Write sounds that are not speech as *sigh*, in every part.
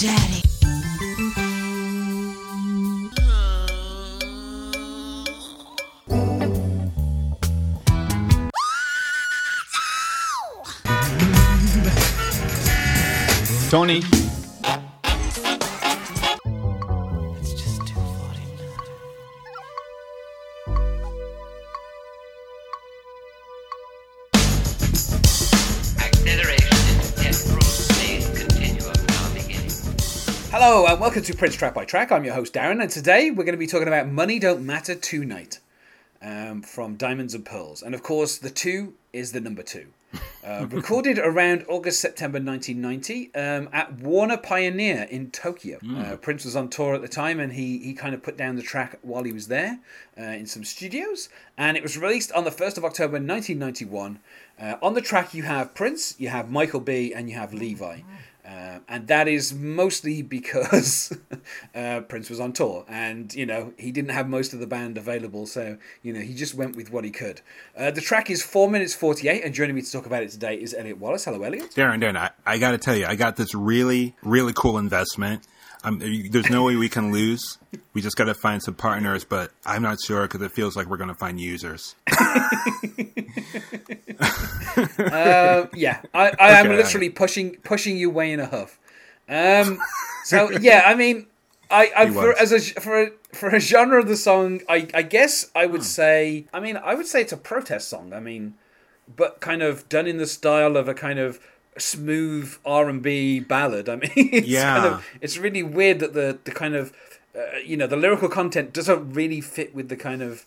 Daddy. Tony. Welcome to Prince Track by Track. I'm your host Darren, and today we're going to be talking about "Money Don't Matter Tonight" um, from Diamonds and Pearls, and of course the two is the number two. *laughs* Uh, recorded around August September 1990 um, at Warner Pioneer in Tokyo. Uh, Prince was on tour at the time, and he he kind of put down the track while he was there uh, in some studios, and it was released on the first of October 1991. Uh, on the track, you have Prince, you have Michael B, and you have Levi. Uh, and that is mostly because *laughs* uh, Prince was on tour, and you know he didn't have most of the band available, so you know he just went with what he could. Uh, the track is four minutes forty-eight, and joining me to talk about it today is Elliot Wallace. Hello, Elliot. Darren, Darren, I, I got to tell you, I got this really, really cool investment. Um, there's no way we can lose. We just got to find some partners, but I'm not sure because it feels like we're going to find users. *laughs* Uh, yeah, I, I am Okay. literally pushing pushing you way in a huff. Um, so yeah, I mean, I, I for, as a for a, for a genre of the song, I I guess I Hmm. would say, I mean, I would say it's a protest song. I mean, but kind of done in the style of a kind of smooth R and B ballad. I mean, *laughs* it's Yeah. kind of it's really weird that the the kind of uh, you know the lyrical content doesn't really fit with the kind of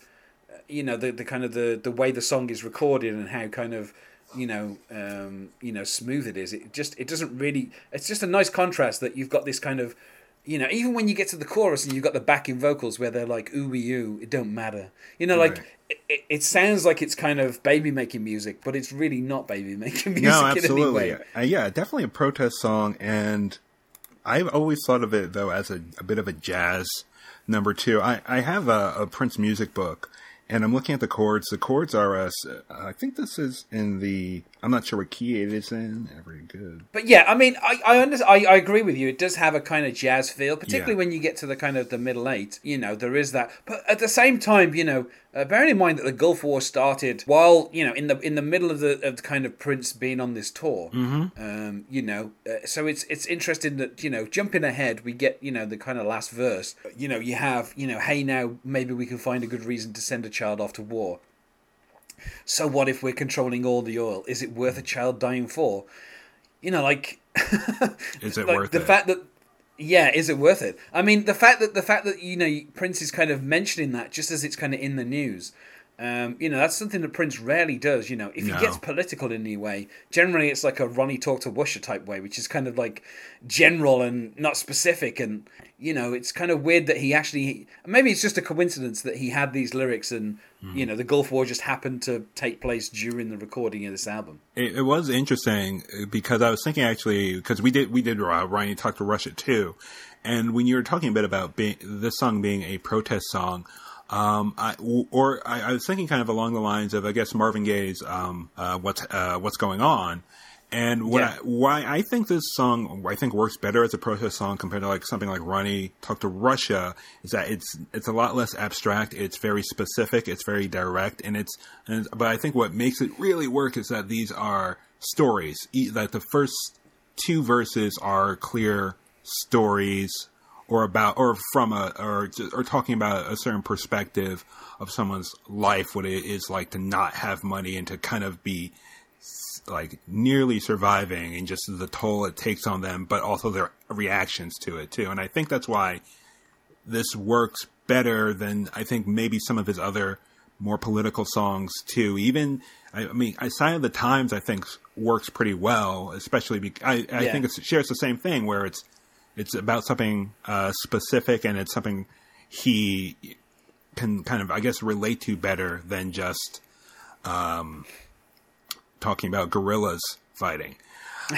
uh, you know the, the kind of the the way the song is recorded and how kind of you know um, you know smooth it is. It just it doesn't really. It's just a nice contrast that you've got this kind of. You know, even when you get to the chorus and you've got the backing vocals where they're like ooh ooh, it don't matter. You know, like Right. it, it sounds like it's kind of baby making music, but it's really not baby making music no, in any absolutely. way. Uh, yeah, definitely a protest song. And I've always thought of it, though, as a, a bit of a jazz number two. I, I have a, a Prince music book. And I'm looking at the chords. The chords are, uh, I think this is in the, I'm not sure what key it is in. Yeah, Very good. But yeah, I mean, I I, under, I I agree with you. It does have a kind of jazz feel, particularly Yeah. when you get to the kind of the middle eight. You know, there is that. But at the same time, you know, uh, bearing in mind that the Gulf War started while you know in the in the middle of the of the kind of Prince being on this tour. Mm-hmm. Um, you know, uh, so it's it's interesting that you know jumping ahead, we get you know the kind of last verse. You know, you have you know, hey now maybe we can find a good reason to send a child off to war. So what if we're controlling all the oil? Is it worth a child dying for? You know, like *laughs* Is it like worth the it? fact that yeah, is it worth it? I mean, the fact that the fact that you know Prince is kind of mentioning that just as it's kind of in the news. Um, you know, that's something that Prince rarely does. You know, if No. he gets political in any way, generally it's like a Ronnie talk to Russia type way, which is kind of like general and not specific. And you know, it's kind of weird that he actually maybe it's just a coincidence that he had these lyrics and Hmm. you know the Gulf War just happened to take place during the recording of this album. It, it was interesting uh, because I was thinking actually because we did we did uh, Ryan talked to Russia too, and when you were talking a bit about being, this song being a protest song, um, I, or I, I was thinking kind of along the lines of I guess Marvin Gaye's um, uh, what's uh, what's going on. And what Yeah. I, why I think this song I think works better as a protest song compared to like something like Ronnie Talk to Russia is that it's it's a lot less abstract. It's very specific. It's very direct, and it's and but I think what makes it really work is that these are stories. That the first two verses are clear stories or about or from a or or talking about a certain perspective of someone's life, what it is like to not have money and to kind of be like nearly surviving and just the toll it takes on them, but also their reactions to it too. And I think that's why this works better than I think maybe some of his other more political songs too. Even I, I mean, I Sign of the Times I think works pretty well, especially because I, I Yeah. think it shares the same thing where it's it's about something uh, specific and it's something he can kind of I guess relate to better than just um, talking about gorillas fighting. *laughs*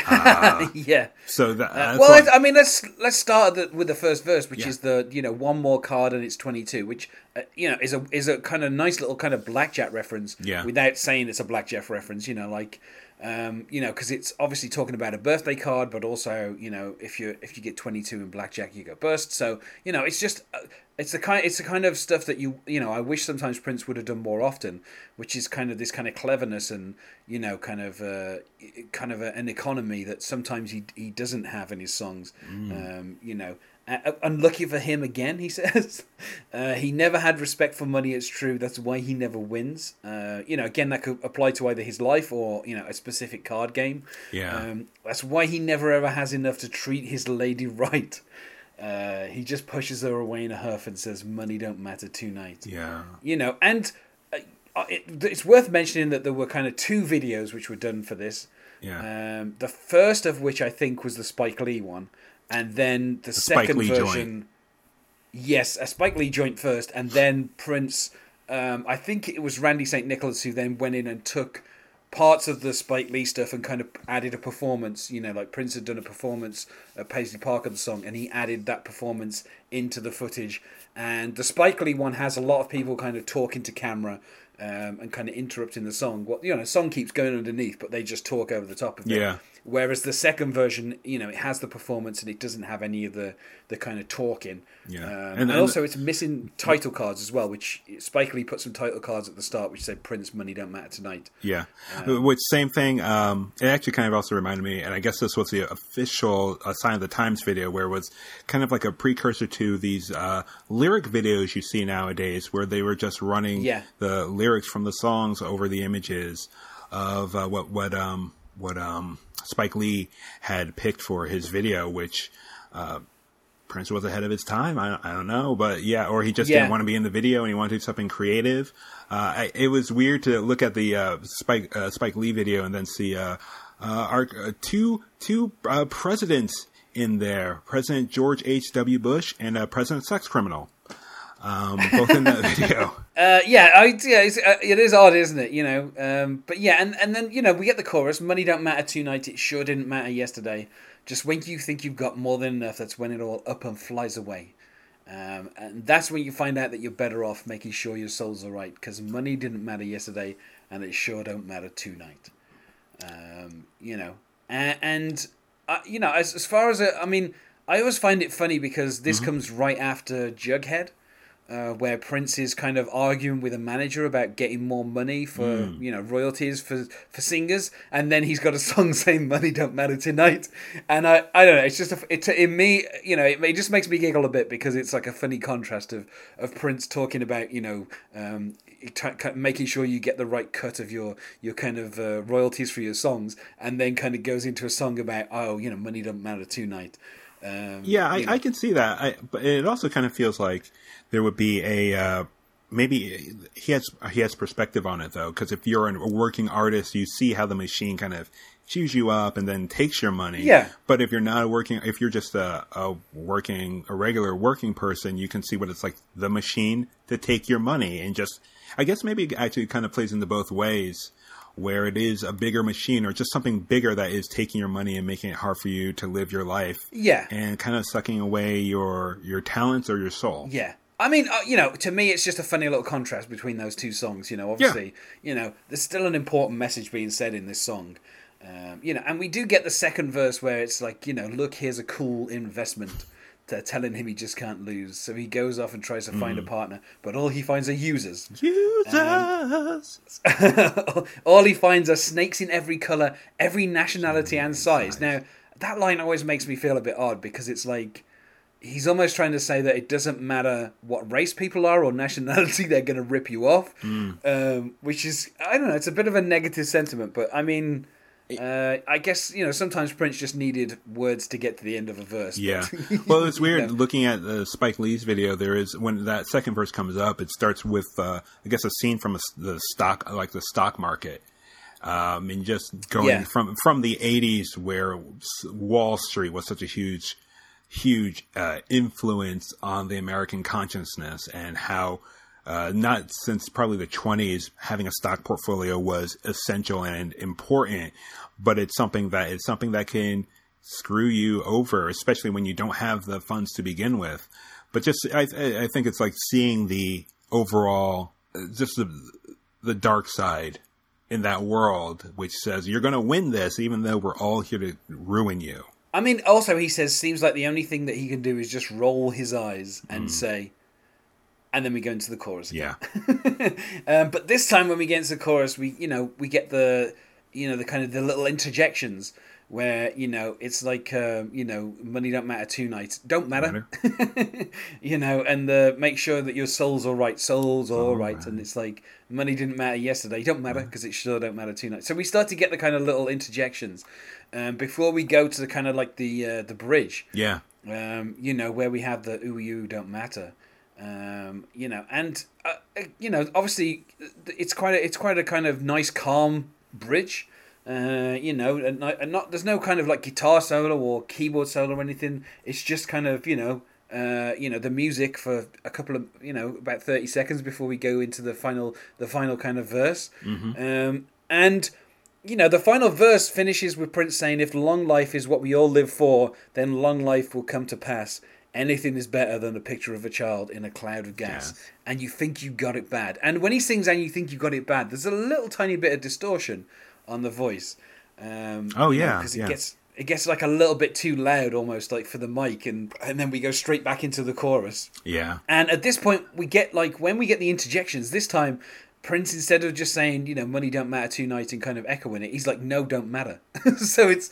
yeah. So that, that's well, I mean, let's let's start the, with the first verse, which Yeah. is the you know one more card and it's twenty two, which uh, you know is a is a kind of nice little kind of blackjack reference. Yeah. Without saying it's a blackjack reference, you know, like Um, you know, because it's obviously talking about a birthday card, but also, you know, if you if you get twenty two in blackjack, you go bust. So, you know, it's just uh, it's the kind it's the kind of stuff that you you know I wish sometimes Prince would have done more often, which is kind of this kind of cleverness and you know kind of uh, kind of a, an economy that sometimes he he doesn't have in his songs. Um, you know, uh, unlucky for him again, he *laughs* says. Uh, he never had respect for money. It's true. That's why he never wins. Uh, you know, again, that could apply to either his life or you know a specific card game. Yeah. Um, that's why he never ever has enough to treat his lady *laughs* right. Uh, he just pushes her away in a huff and says, "Money don't matter tonight." Yeah. You know, and uh, it, it's worth mentioning that there were kind of two videos which were done for this. Yeah. Um, the first of which I think was the Spike Lee one, and then the, Spike second version. joint. Yes, a Spike Lee joint first, and then Prince. Um, I think it was Randy St. Nicholas who then went in and took parts of the Spike Lee stuff and kind of added a performance. You know, like Prince had done a performance at Paisley Park of the song, and he added that performance into the footage. And the Spike Lee one has a lot of people kind of talking to camera um, and kind of interrupting the song. What you know, the song keeps going underneath, but they just talk over the top of it. Yeah. Whereas the second version, you know, it has the performance and it doesn't have any of the, the kind of talking. Yeah. Um, And- and, and- also, it's missing title cards as well, which Spike Lee put some title cards at the start which said Prince Money Don't Matter Tonight. Yeah, which same thing. Um, it actually kind of also reminded me, and I guess this was the official uh, Sign of the Times video, where it was kind of like a precursor to these uh, lyric videos you see nowadays, where they were just running Yeah. the lyrics from the songs over the images of uh, what what um, what um, Spike Lee had picked for his video, which. Uh, Prince was ahead of his time. I, I don't know, but yeah, or he just Yeah. didn't want to be in the video and he wanted to do something creative. Uh, I, it was weird to look at the uh, Spike uh, Spike Lee video and then see uh, uh, our uh, two two uh, presidents in there: President George H. W. Bush and uh, President Sex Criminal, um, both in that *laughs* video. Uh, yeah, I, yeah, it's, uh, it is odd, isn't it? You know, um, but yeah, and, and then you know we get the chorus. Money don't matter tonight. It sure didn't matter yesterday. Just when you think you've got more than enough, that's when it all up and flies away. Um, and that's when you find out that you're better off making sure your soul's all right. Because money didn't matter yesterday, and it sure don't matter tonight. Um, you know, and, and uh, you know, as as far as a, I mean, I always find it funny because this comes right after Jughead uh, where Prince is kind of arguing with a manager about getting more money for you know royalties for for singers, and then he's got a *laughs* song saying "Money don't matter tonight," and I I don't know. It's just a, it in me you know it, it just makes me giggle a bit because it's like a funny contrast of of Prince talking about you know. Um, making sure you get the right cut of your your kind of uh, royalties for your songs, and then kind of goes into a song about oh you know money don't matter tonight. Um, Yeah, I, you know. I can see that. I, but it also kind of feels like there would be a uh, maybe he has he has perspective on it though, because if you're a working artist, you see how the machine kind of chews you up and then takes your money. Yeah. But if you're not a working, if you're just a, a working a regular working person, you can see what it's like the machine to take your money and just. I guess maybe it actually kind of plays into both ways where it is a bigger machine or just something bigger that is taking your money and making it hard for you to live your life yeah and kind of sucking away your your talents or your soul. Yeah. I mean, uh, you know, to me, it's just a funny little contrast between those two songs. You know, obviously, you know, there's still an important message being said in this song. Um, you know, and we do get the second verse where it's like, you know, look, here's a cool investment. To telling him he just can't lose, so he goes off and tries to find a partner, but all he finds are users. Users. *laughs* all he finds are snakes in every color, every nationality and size. Now, that line always makes me feel a bit odd because it's like he's almost trying to say that it doesn't matter what race people are or nationality, *laughs* they're going to rip you off. Um, which is, I don't know, it's a bit of a negative sentiment, but I mean. Uh, I guess you know sometimes Prince just needed words to get to the end of a verse. Yeah. *laughs* Well, it's weird you know. looking at uh, Spike Lee's video. There is when that second verse comes up, it starts with uh, I guess a scene from a, the stock, like the stock market, um, and just going Yeah. from from the '80s where Wall Street was such a huge, huge uh, influence on the American consciousness, and how. Uh, not since probably the 20s, having a stock portfolio was essential and important, but it's something that it's something that can screw you over, especially when you don't have the funds to begin with. But just, I, I think it's like seeing the overall, just the the dark side in that world, which says you're going to win this, even though we're all here to ruin you. I mean, also he says seems like the only thing that he can do is just roll his eyes and say, and then we go into the chorus. Yeah, *laughs* Um, but this time when we get into the chorus, we you know we get the you know the kind of the little interjections where you know it's like um, you know money don't matter tonight don't matter, *laughs* you know and the make sure that your soul's all right. Soul's all right. and it's like money didn't matter yesterday. Don't matter because it sure don't matter tonight so we start to get the kind of little interjections. Um, before we go to the kind of like the uh, the bridge yeah, um, you know, where we have the ooh you don't matter, um, you know, and uh, uh, you know, obviously, it's quite a, it's quite a kind of nice, calm bridge. Uh, you know, and, not- and not there's no kind of like guitar solo or keyboard solo or anything. It's just kind of you know, uh, you know, the music for a couple of you know about thirty seconds before we go into the final the final kind of verse, um, and you know, the final verse finishes with Prince saying, If long life is what we all live for, then long life will come to pass. Anything is better than a picture of a child in a cloud of gas. Yes. And you think you got it bad. And when he sings and you think you got it bad, there's a little tiny bit of distortion on the voice. Um, Oh, yeah, Because it yeah. gets. It gets like a little bit too loud, almost like for the mic, and and then we go straight back into the chorus. yeah, And at this point, we get like when we get the interjections. This time, Prince instead of just saying you know money don't matter tonight and kind of echoing it, he's like no don't matter. *laughs* so it's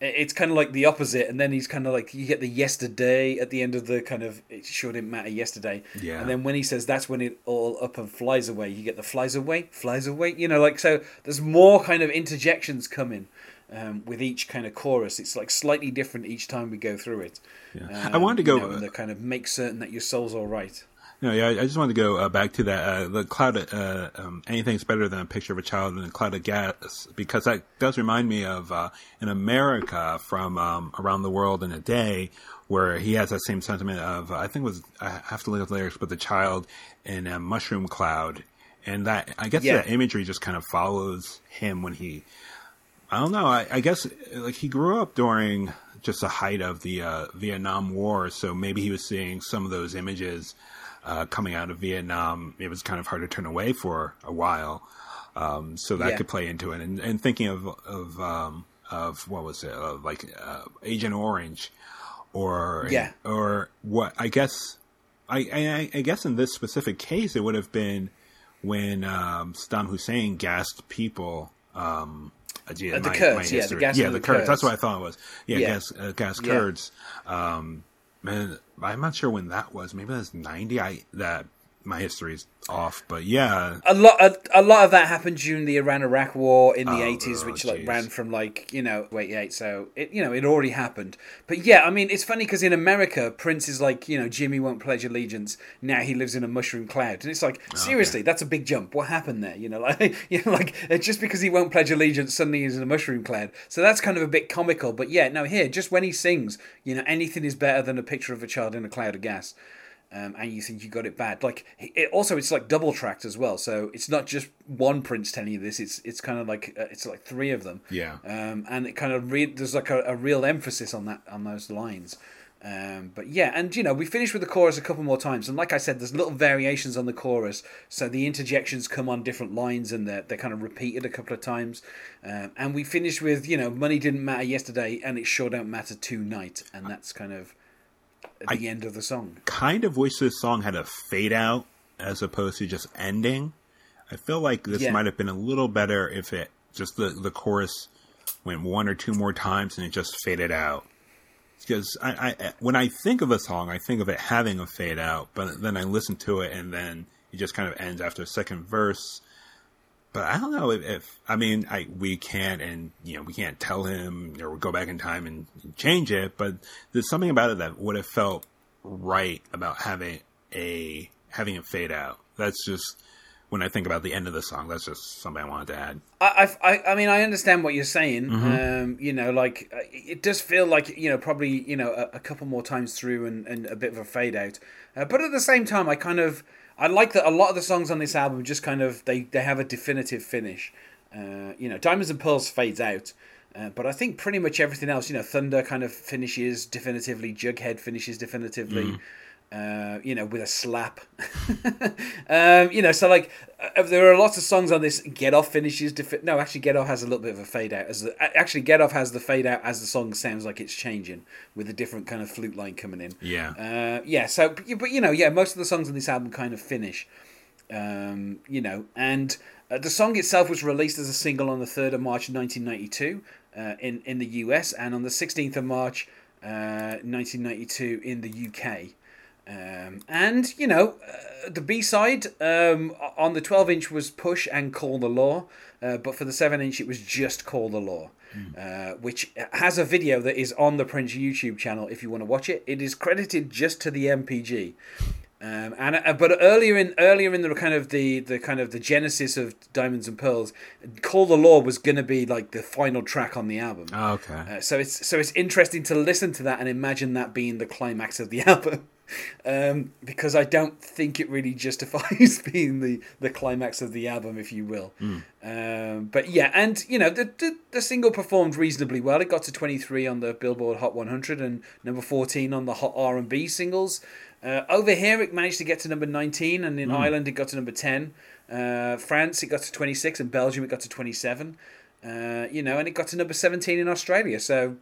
it's kind of like the opposite. And then he's kind of like you get the yesterday at the end of the kind of it sure didn't matter yesterday. Yeah. And then when he says that's when it all up and flies away, you get the flies away, flies away. You know, like so. There's more kind of interjections coming. Um, with each kind of chorus, it's like slightly different each time we go through it. Yeah. I wanted to you go- know, and to kind of make certain that your soul's all right. No, yeah, I just wanted to go uh, back to that. Uh, the cloud, of, uh, um, anything's better than a picture of a child in a cloud of gas, because that does remind me of uh, in America from um, around the world in a day, where he has that same sentiment of uh, I think it was I have to look at the lyrics, but the child in a mushroom cloud, and that I guess Yeah. that imagery just kind of follows him when he I don't know. I, I guess like he grew up during just the height of the uh, Vietnam War, so maybe he was seeing some of those images uh, coming out of Vietnam. It was kind of hard to turn away for a while, um, so that Yeah. could play into it. And, and thinking of of um, of what was it uh, like uh, Agent Orange, or Yeah. or what? I guess I, I I guess in this specific case, it would have been when um, Saddam Hussein gassed people. Um, uh, gee, Uh, the my- Kurds, my yeah, the yeah, the the Kurds. Kurds. That's what I thought it was. Yeah, Yeah. gas, uh, gas Yeah. Kurds. Um, man, I'm not sure when that was. Maybe that's ninety. I that my history's off, but yeah, a lot a, a lot of that happened during the Iran Iraq war in the Oh, 80s oh, which like ran from like you know 88 so it you know it already happened. But yeah I mean it's funny because in America Prince is like you know Jimmy won't pledge allegiance. Now he lives in a mushroom cloud. And it's like seriously that's a big jump. What happened there? You know *laughs* like you know like uh, just because he won't pledge allegiance suddenly he's in a mushroom cloud. So that's kind of a bit comical. But yeah no here just when he sings you know anything is better than a picture of a child in a cloud of gas um, and you think you got it bad. Like it, also, it's like double tracked as well. So it's not just one Prince telling you this. It's it's kind of like uh, it's like three of them. Yeah. Um, and it kind of re- there's like a, a real emphasis on that on those lines. Um, but yeah, and you know we finished with the chorus a couple more times, and like I said, there's little variations on the chorus, so the interjections come on different lines, and they're they're kind of repeated a couple of times. Um, and we finished with you know money didn't matter yesterday, and it sure don't matter tonight, and that's kind of at the end of the song. kind of wish this song had a fade out as opposed to just ending. I feel like this Yeah. might have been a little better if it just the the chorus went one or two more times and it just faded out. Because I, I when I think of a song, I think of it having a fade out, but then I listen to it and then it just kind of ends after a second verse. But I don't know if, if I mean I we can't and you know we can't tell him or go back in time and change it. But there's something about it that would have felt right about having a having it fade out. That's just when I think about the end of the song. That's just something I wanted to add. I, I, I mean, I understand what you're saying. Um, you know, like uh, it does feel like you know probably you know a, a couple more times through and, and a bit of a fade out. Uh, but at the same time, I kind of I like that a lot of the songs on this album just kind of they they have a definitive finish. Uh, you know, Diamonds and Pearls fades out. Uh, but I think pretty much everything else, you know, Thunder kind of finishes definitively, Jughead finishes definitively. Uh, you know, with a slap. *laughs* um, you know, so like uh, there are lots of songs on this. Get off finishes. Defi- no, actually, Get off has a little bit of a fade out. As the, actually, Get off has the fade out as the song sounds like it's changing with a different kind of flute line coming in. Yeah. Uh, yeah. So, but, but you know, yeah, most of the songs on this album kind of finish. Um, you know, and uh, the song itself was released as a single on the third of March, nineteen ninety two, uh, in in the US, and on the sixteenth of March, uh, nineteen ninety two, in the UK. Um, and you know, uh, the B side um, on the 12 inch was Push and Call the Law, uh, but for the 7 inch it was just Call the Law, uh, which has a video that is on the Prince YouTube channel if you want to watch it. It is credited just to the NPG. Um, and uh, but earlier in earlier in the kind of the, the kind of the genesis of Diamonds and Pearls, Call the Law was going to be like the final track on the album. Oh, okay. Uh, so it's so it's interesting to listen to that and imagine that being the climax of the *laughs* album, um, because I don't think it really *laughs* justifies *laughs* being the, the climax of the album, if you will. Um, but yeah, and you know the, the the single performed reasonably well. It got to twenty three on the Billboard Hot 100 and number fourteen on the Hot R and B singles. Uh, over here, it managed to get to number nineteen, and in Ireland, it got to number ten. Uh, France, it got to twenty six, and Belgium, it got to twenty seven. Uh, you know, and it got to number 17 in Australia. So,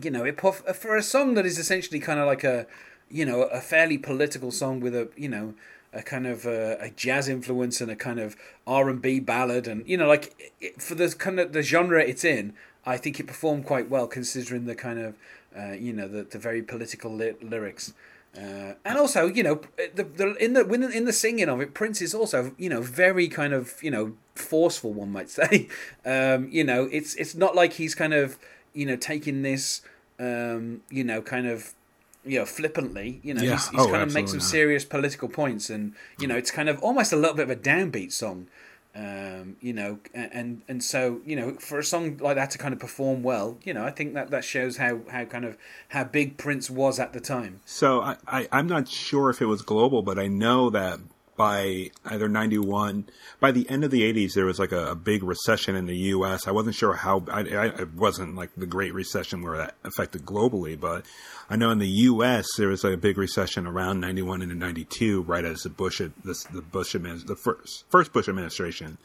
you know, it puff, for a song that is essentially kind of like a, you know, a fairly political song with a, you know, a kind of uh, a jazz influence and a kind of R and B ballad, and you know, like for the kind of the genre it's in, I think it performed quite well considering the kind of, uh, you know, the the very political ly- lyrics. Uh, and also, you know, the, the in the when in the singing of it, Prince is also, you know, very kind of, you know, forceful. One might say, um, you know, it's it's not like he's kind of, you know, taking this, um, you know, kind of, you know, flippantly. You know, Yeah. he's, he's Oh, kind of makes some serious political points, and you know, it's kind of almost a little bit of a downbeat song. Um, you know, and and so you know, for a song like that to kind of perform well, you know, I think that that shows how how kind of how big Prince was at the time. So I, I, I'm not sure if it was global, but I know that by either 91, by the end of the 80s, there was like a, a big recession in the U.S. I wasn't sure how, I, I, it wasn't like the Great Recession where that affected globally, but I know in the U.S. there was like a big recession around 91 and 92, right as the Bush, the, the Bush admin, the first, first Bush administration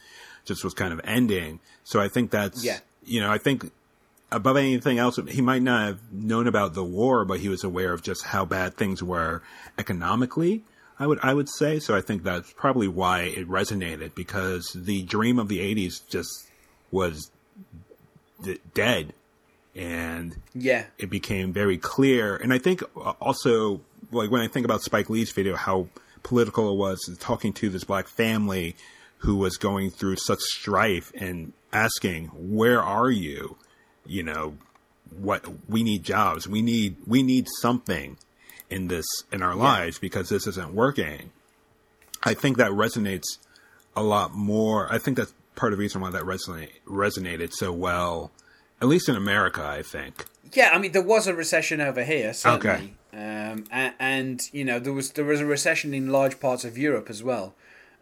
just was kind of ending. So I think that's, Yeah. you know, I think above anything else, he might not have known about the war, but he was aware of just how bad things were economically. I would I would say so. I think that's probably why it resonated because the dream of the '80s just was d- dead, and Yeah, it became very clear. And I think uh, also, like when I think about Spike Lee's video, how political it was, talking to this black family who was going through such strife and asking, "Where are you?" You know, what we need jobs, we need we need something in this in our lives because this isn't working. I think that resonates a lot more. I think that's part of the reason why that resonate, resonated so well, at least in America. I think. yeah. I mean, there was a recession over here, certainly, um, and, and you know there was there was a recession in large parts of Europe as well.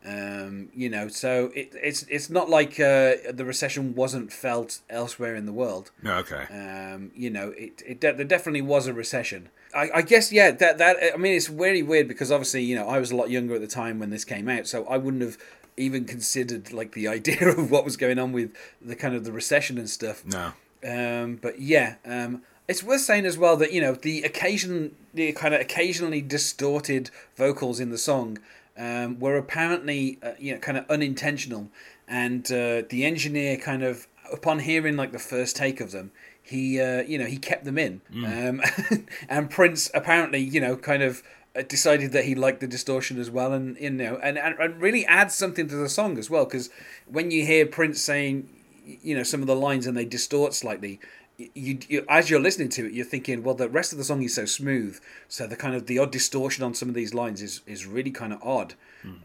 Um, you know, so it, it's it's not like uh, the recession wasn't felt elsewhere in the world. Okay. Um, you know, it, it de- there definitely was a recession. I, I guess yeah, that that I mean it's very weird because obviously you know I was a lot younger at the time when this came out, so I wouldn't have even considered like the *laughs* idea of what was going on with the kind of the recession and stuff. no. Um, but yeah, um, it's worth saying as well that you know the occasion, the kind of occasionally distorted vocals in the song um, were apparently uh, you know kind of unintentional, and uh, the engineer kind of upon hearing like the first take of them, he uh, you know he kept them in, um, *laughs* and Prince apparently you know kind of. uh, Decided that he liked the distortion as well, and you know, and, and, and really adds something to the song as well. Because when you hear Prince saying, you know some of the lines and they distort slightly you, you as you're listening to it you're thinking well the rest of the song is so smooth so the kind of the odd distortion on some of these lines is is really kind of odd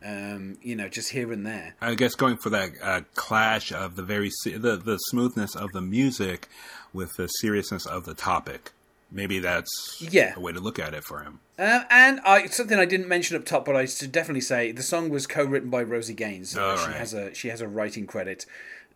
um you know just here and there I guess going for that uh, clash of the very the the smoothness of the music with the seriousness of the topic. Maybe that's Yeah. a way to look at it for him. um, and I something I didn't mention up top, but I should definitely say the song was co-written by Rosie Gaines. All she right. has a she has a writing credit.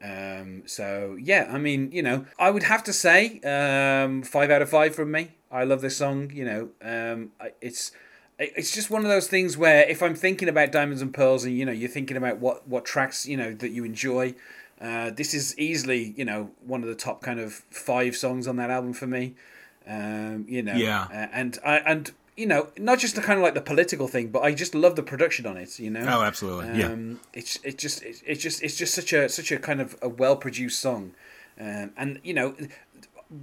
Um, so yeah, I mean, you know, I would have to say um, five out of five from me. I love this song. You know, um, it's it's just one of those things where if I'm thinking about Diamonds and Pearls, and you know, you're thinking about what what tracks you know that you enjoy, uh, this is easily you know one of the top kind of five songs on that album for me. Um, you know, Yeah. uh, and I and you know, not just the kind of like the political thing, but I just love the production on it. You know, Oh, absolutely. Yeah. um, it's it just it's just it's just such a such a kind of a well produced song, um, and you know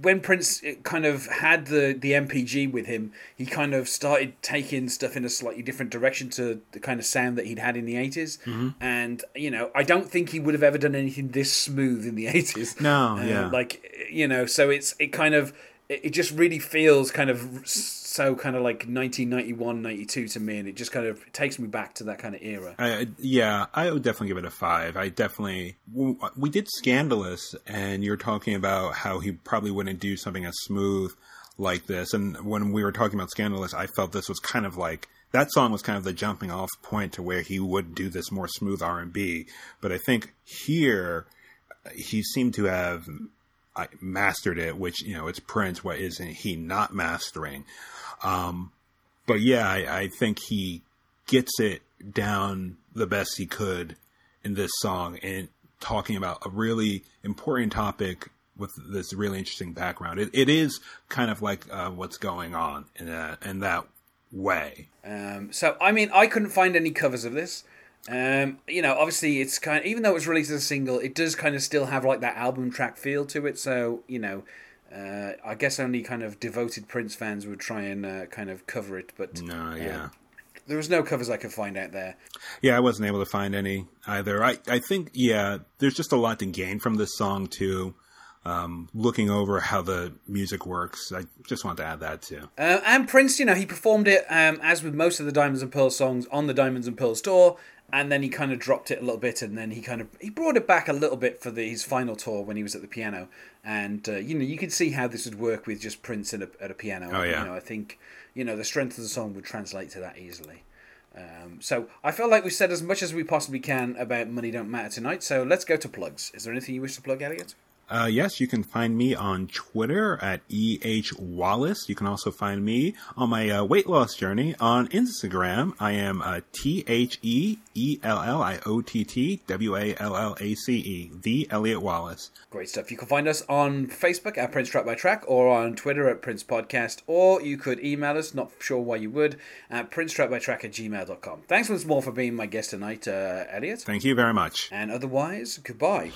when Prince uh, kind of had the the NPG with him, he kind of started taking stuff in a slightly different direction to the kind of sound that he'd had in the 80s Mm-hmm. And you know, I don't think he would have ever done anything this smooth in the eighties. No, *laughs* yeah. like you know, so it's it kind of it, it just really feels kind of so kind of like 1991 92 to me and it just kind of takes me back to that kind of era I, yeah, I would definitely give it a five. I definitely we did Scandalous, and you're talking about how he probably wouldn't do something as smooth like this. And when we were talking about Scandalous, I felt this was kind of like that song was kind of the jumping off point to where he would do this more smooth R and B. But I think here he seemed to have Mastered it, which you know it's Prince. What isn't he not mastering? Um, but yeah, I, I think he gets it down the best he could in this song and talking about a really important topic with this really interesting background. It, it is kind of like uh, what's going on in that in that way. Um, so I mean, I couldn't find any covers of this. Um, you know, obviously, it's kind. even though it was released as a single, it does kind of still have like that album track feel to it. So you know, uh, I guess only kind of devoted Prince fans would try and uh, kind of cover it. But No, yeah. there was no covers I could find out there. Yeah, I wasn't able to find any either. I, I think, yeah, there's just a lot to gain from this song, too. Um, looking over how the music works, I just want to add that, too. Uh, and Prince, you know, he performed it um, as with most of the Diamonds and Pearls songs on the Diamonds and Pearls tour, and then he kind of dropped it a little bit, and then he kind of he brought it back a little bit for the, his final tour when he was at the piano, and uh, you know you could see how this would work with just Prince at a, at a piano. Oh, yeah. You know, I think you know the strength of the song would translate to that easily. Um, so I feel like we said as much as we possibly can about Money Don't Matter tonight. So let's go to plugs. Is there anything you wish to plug, Elliot? Uh, yes, you can find me on Twitter at EH Wallace. You can also find me on my uh, weight loss journey on Instagram. I am uh, T H E E L L I O T T W A L L A C E, the Elliot Wallace. Great stuff. You can find us on Facebook at Prince Track by Track or on Twitter at Prince Podcast, or you could email us, not sure why you would, at princetrackbytrack at gmail.com. Thanks once more for being my guest tonight, uh, Elliot. Thank you very much. And otherwise, goodbye.